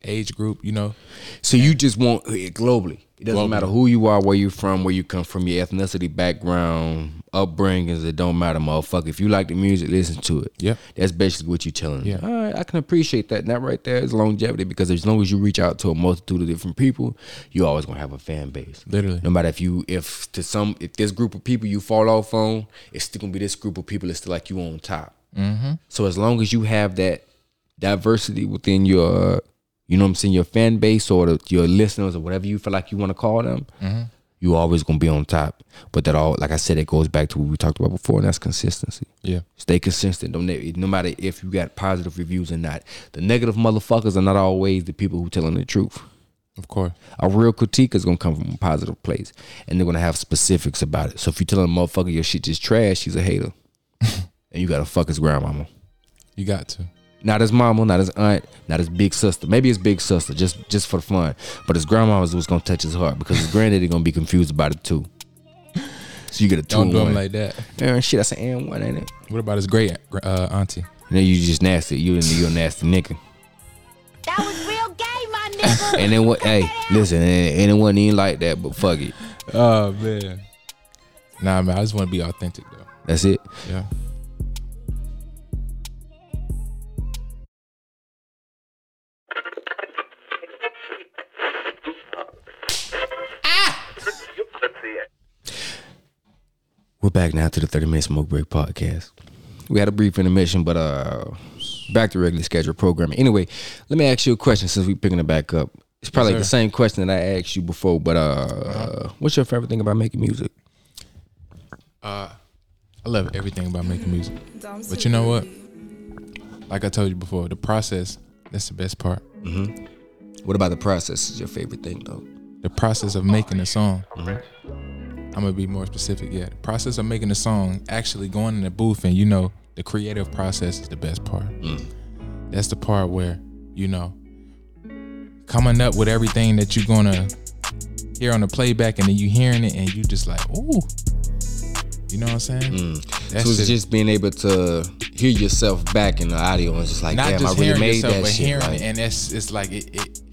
age group, you know. So you just want it globally. It doesn't Globally. matter who you are, where you're from, where you come from, your ethnicity, background, upbringings. It don't matter, motherfucker. If you like the music, listen to it. Yeah, That's basically what you're telling me. Yeah. All right, I can appreciate that. And that right there is longevity because as long as you reach out to a multitude of different people, you always gonna have a fan base. Literally. No matter if you if to some if this group of people you fall off on, it's still gonna be this group of people that's still like you on top. Mm-hmm. So as long as you have that diversity within your you know what I'm saying, your fan base or the, your listeners or whatever you feel like you want to call them, mm-hmm. you always gonna be on top. But that all, like I said, it goes back to what we talked about before, and that's consistency. Yeah. Stay consistent. Don't no matter if you got positive reviews or not. The negative motherfuckers are not always the people who telling the truth. Of course. A real critique is gonna come from a positive place, and they're gonna have specifics about it. So if you telling a motherfucker your shit just trash, he's a hater, [laughs] and you gotta fuck his grandmama. You got to. Not his mama, not his aunt, not his big sister. Maybe his big sister, just just for fun. But his grandma was what's gonna touch his heart because his granddaddy gonna be confused about it too. So you get a 2 Don't do one. them like that. Man, shit, that's an and one, ain't it? What about his great uh, auntie? And then you just nasty. You and you a nasty nigga. That was real gay, my nigga. And then what? Hey, listen, and, and it wasn't even like that. But fuck it, Oh man. Nah, man. I just want to be authentic though. that's it. Yeah. We're back now to the 30 Minute Smoke Break podcast. We had a brief intermission, but uh back to regular scheduled programming. Anyway, let me ask you a question since we're picking it back up. It's probably Yes, the same question that I asked you before, but uh what's your favorite thing about making music? Uh I love everything about making music. But you know what? Like I told you before, the process, that's the best part. What about the process is your favorite thing though? The process of making a song. I'm gonna be more specific. Yeah, the process of making a song, actually going in the booth, and you know, the creative process is the best part. Mm. That's the part where you know, coming up with everything that you're gonna hear on the playback, and then you hearing it, and you just like, ooh, you know what I'm saying? Mm. That so it's shit- just being able to hear yourself back in the audio and it's just like, damn, I just really made yourself, that but shit. hearing right? it, and it's it's like it, it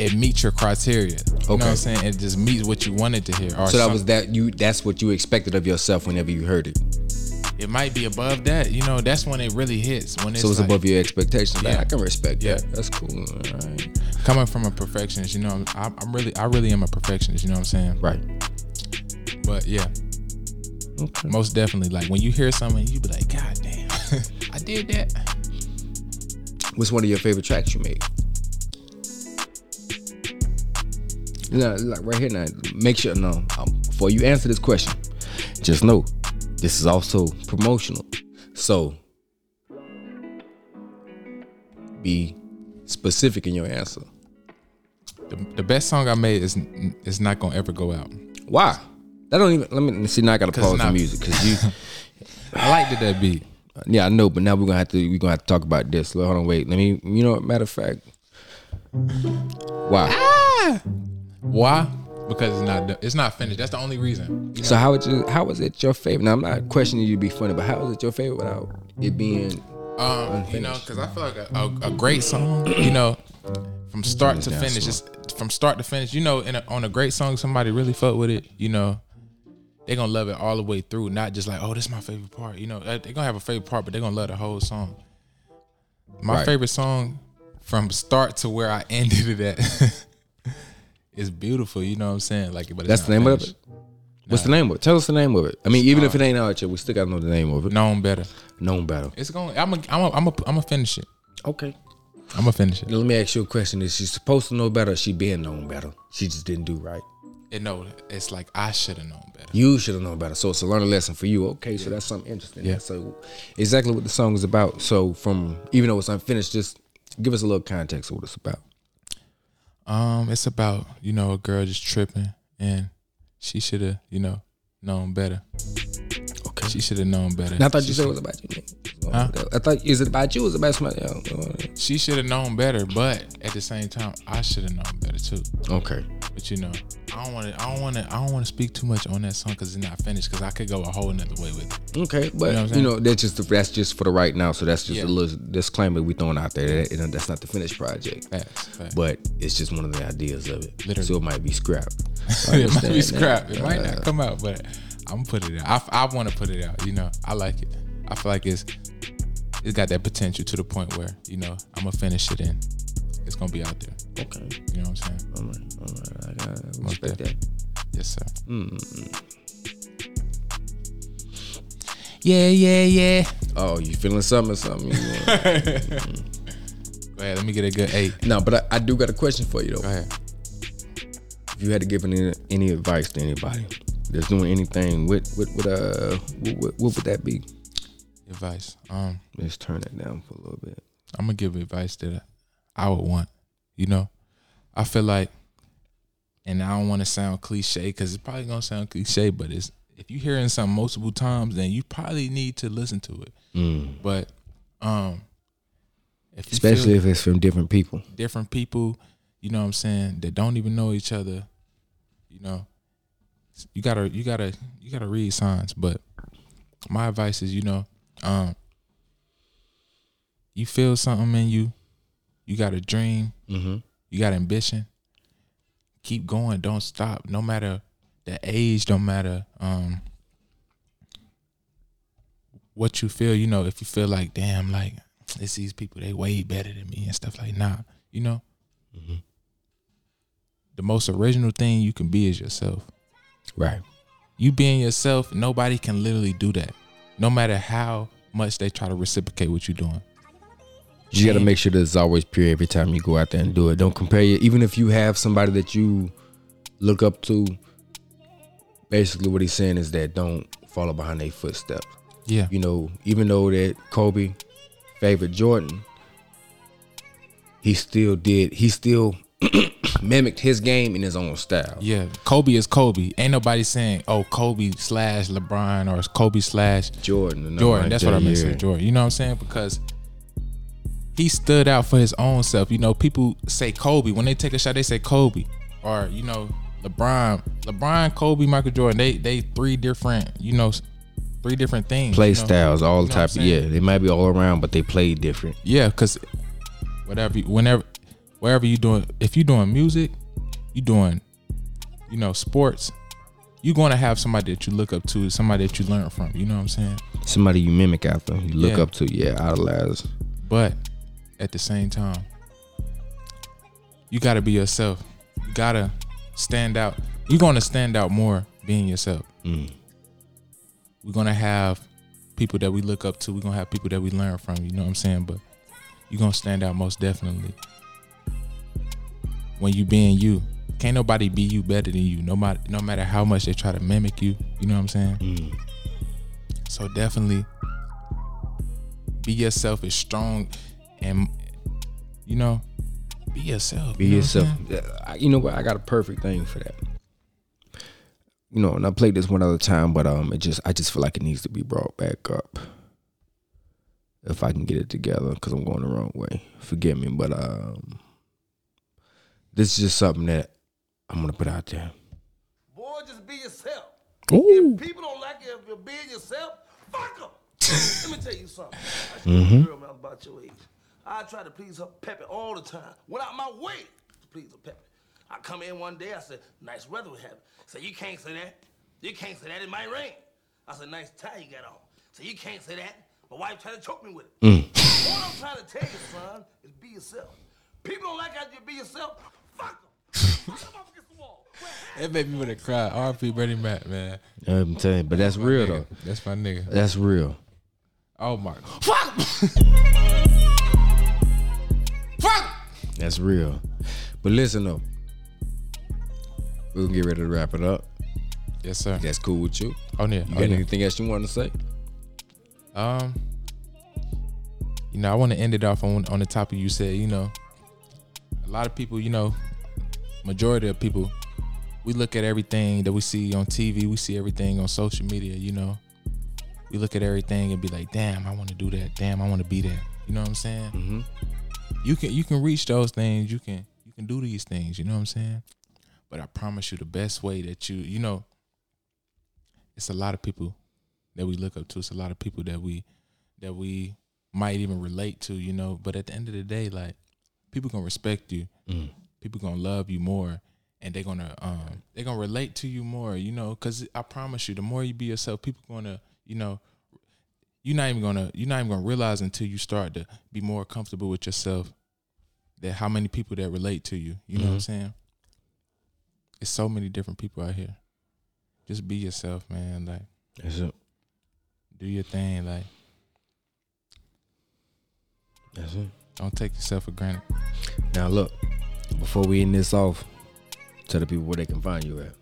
it meets your criteria. You know what I'm saying? It just meets what you wanted to hear. So that some- was that you. That's what you expected of yourself whenever you heard it. it might be above that. You know, that's when it really hits. When it's, So it's like, above your expectations. Like, Yeah. I can respect Yeah. that. That's cool. Right. coming from a perfectionist. You know, I'm, I'm really, I really am a perfectionist. You know what I'm saying? Right. But yeah, Okay. most definitely. Like when you hear something, you be like, God damn, [laughs] I did that. What's one of your favorite tracks you made? No, like right here now. Make sure no. Um, before you answer this question, just know this is also promotional. So be specific in your answer. The, the best song I made is is not gonna ever go out. Why? That don't even. Let me see. Now I gotta pause the music because you. [laughs] I liked it that beat. Yeah, I know, but now we're gonna have to we're gonna have to talk about this. Hold on, wait. Let me. You know, what, matter of fact. Wow. Why? Because it's not done- it's not finished. That's the only reason. So how would you? How was it your favorite? Now I'm not questioning you to be funny, but how was it your favorite without it being? Um, you know, because I feel like a, a, a great song, you know, from start to finish, just from start to finish, you know, in a, on a great song, somebody really fuck with it, you know, they're gonna love it all the way through, not just like, oh, this is my favorite part, you know, they're gonna have a favorite part, but they're gonna love the whole song. My Right. favorite song from start to where I [laughs] ended it at is beautiful, you know what I'm saying? Like, but That's the name of finished. it. What's the name of it? Tell us the name of it. I mean, even if it ain't out yet, we still gotta know the name of it. Known better. Known better. It's going. I'm. A, I'm. A, I'm. A, I'm gonna finish it. Okay. I'm gonna finish it. Now, let me ask you a question: Is she supposed to know better? Or she being known better? She just didn't do right. And no, it's like I should have known better. You should have known better. So it's a learning lesson for you. Okay, so that's something interesting. Yeah. So exactly what the song is about. So from even though it's unfinished, just give us a little context of what it's about. Um, it's about you know a girl just tripping, and she should have you know known better. Okay. She should have known better. And I thought you said it was about you. Huh? I thought is it about you? Or is it about somebody else? She should have known better, but at the same time, I should have known better too. Okay. But you know, I don't want to. I don't want to. I don't want to speak too much on that song because it's not finished. Because I could go a whole nother way with it. Okay, but You you know know, what I'm saying? that's just that's just for the right now. So that's just Yeah. a little disclaimer we throwing out there. That, that's not the finished project, Facts. facts. but it's just one of the ideas of it. Literally. So it might be scrapped. [laughs] It might be scrapped. It might not uh, come out, but I'm gonna put it out. I, I want to put it out. You know, I like it. I feel like it's it's got that potential to the point where you know I'm gonna finish it in. it's gonna be out there. Okay. You know what I'm saying? All right. All right. I gotta respect that. Yes, sir. Mm-hmm. Yeah, yeah, yeah. Oh, you feeling something or something? Know? [laughs] Go ahead. Let me get a good eight. no, but I, I do got a question for you though. Go ahead. If you had to give any any advice to anybody that's doing anything, what what what uh what, what, what would that be? Advice. Um, Let's turn that down for a little bit. I'm gonna give advice that I would want. You know, I feel like, and I don't want to sound cliche because it's probably gonna sound cliche, but it's if you're hearing something multiple times, then you probably need to listen to it. But um, if Especially if it's from different people. different people, you know what I'm saying, that don't even know each other, you know, you gotta you gotta you gotta read signs. But my advice is, you know, um, you feel something in you, you got a dream, Mm-hmm. you got ambition. Keep going, don't stop. No matter the age, don't matter um what you feel, you know, if you feel like, damn, like it's these people, they way better than me and stuff like nah, you know. The most original thing you can be is yourself. Right. You being yourself, nobody can literally do that. No matter how much they try to reciprocate what you're doing. You got to make sure that it's always pure every time you go out there and do it. Don't compare you, even if you have somebody that you look up to. Basically, what he's saying is that don't follow behind their footsteps. Yeah. You know, even though that Kobe favored Jordan, he still did. He still [coughs] mimicked his game in his own style. Yeah, Kobe is Kobe. Ain't nobody saying, "Oh, Kobe slash LeBron" or Kobe slash Jordan. Jordan. like That's that, what I meant to yeah. say, Jordan. You know what I'm saying? Because he stood out for his own self. You know, people say Kobe when they take a shot, they say Kobe, or you know, LeBron, LeBron, Kobe, Michael Jordan. They they three different, you know, three different things. Play you know? styles, all You know type. Of, yeah, they might be all around, but they play different. Yeah, because whatever, whenever, wherever you doing, if you're doing music, you doing, you know, sports, you're gonna have somebody that you look up to, somebody that you learn from. You know what I'm saying? Somebody you mimic after, you look Yeah. up to, yeah, idolize. But at the same time, you gotta be yourself. You gotta stand out. You're gonna stand out more being yourself. Mm. We're gonna have people that we look up to. We're gonna have people that we learn from. You know what I'm saying? But you're gonna stand out most definitely when you being you. Can't nobody be you better than you. No matter no matter how much they try to mimic you. You know what I'm saying? Mm. So definitely be yourself is strong and you know, be yourself. Be you know yourself. I- You know what? I got a perfect thing for that. You know, and I played this one other time, but um, it just I just feel like it needs to be brought back up. If I can get it together, because I'm going the wrong way. Forgive me, but um, this is just something that I'm gonna put out there. Boy, just be yourself. Ooh. If people don't like you if you're being yourself, fuck them. [laughs] Let me tell you something. I should mm girl when I was about your age. I try to please her Peppy all the time. Went out my way to please her Peppy. I come in one day, I said, nice weather we have. Say, you can't say that. You can't say that, it might rain. I said, nice tie you got on. So you can't say that. My wife tried to choke me with it. What I'm trying to tell you, son, is be yourself. People don't like how you be yourself, fuck them. Fuck 'em up against the wall. It made me want to cry. R.P. Bernie Mac, man. I'm telling you, but that's real though. That's my nigga. That's real. Oh my. Fuck! fuck! That's real. But listen though, we're gonna get ready to wrap it up. Yes, sir. That's cool with you. Oh yeah. You Oh, got yeah. anything else you want to say? Um, you know, I want to end it off on on the topic you said. You know, a lot of people, you know, majority of people, we look at everything that we see on TV, we see everything on social media. You know, we look at everything and be like, "Damn, I want to do that. Damn, I want to be that." You know what I'm saying? Mm-hmm. You can you can reach those things. You can you can do these things. You know what I'm saying? But I promise you, the best way that you you know, it's a lot of people that we look up to. It's a lot of people that we that we might even relate to. You know, but at the end of the day, like people gonna respect you. Mm. People gonna love you more. And they're gonna um they're gonna relate to you more, you know, because I promise you, the more you be yourself, people gonna, you know, you're not even gonna you're not even gonna realize until you start to be more comfortable with yourself that how many people that relate to you. You know what I'm saying? It's so many different people out here. Just be yourself, man. Like That's it. do your thing. Like That's it. don't take yourself for granted. Now look, before we end this off, tell the people where they can find you at.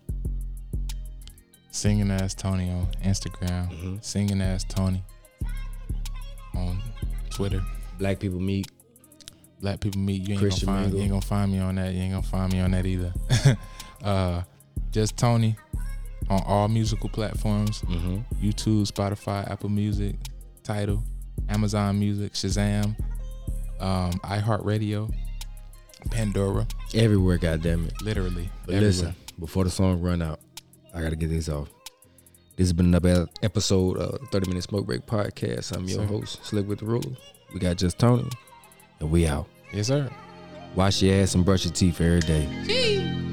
Singing ass Tony on Instagram. Mhm. Singing ass Tony on Twitter. Black people meet. Black people meet. You ain't Christian gonna find you ain't gonna find me on that. You ain't gonna find me on that either. [laughs] uh, just Tony on all musical platforms. Mm-hmm. YouTube, Spotify, Apple Music, Tidal, Amazon Music, Shazam, um, iHeartRadio, Pandora, Everywhere, goddamn it. literally. But everywhere. listen, before the song run out, I gotta get this off. This has been another episode of 30 Minute Smoke Break Podcast. I'm your Sir. host, Slick with the Ruler. We got just Tony, and we out. Yes, sir. Wash your ass and brush your teeth every day.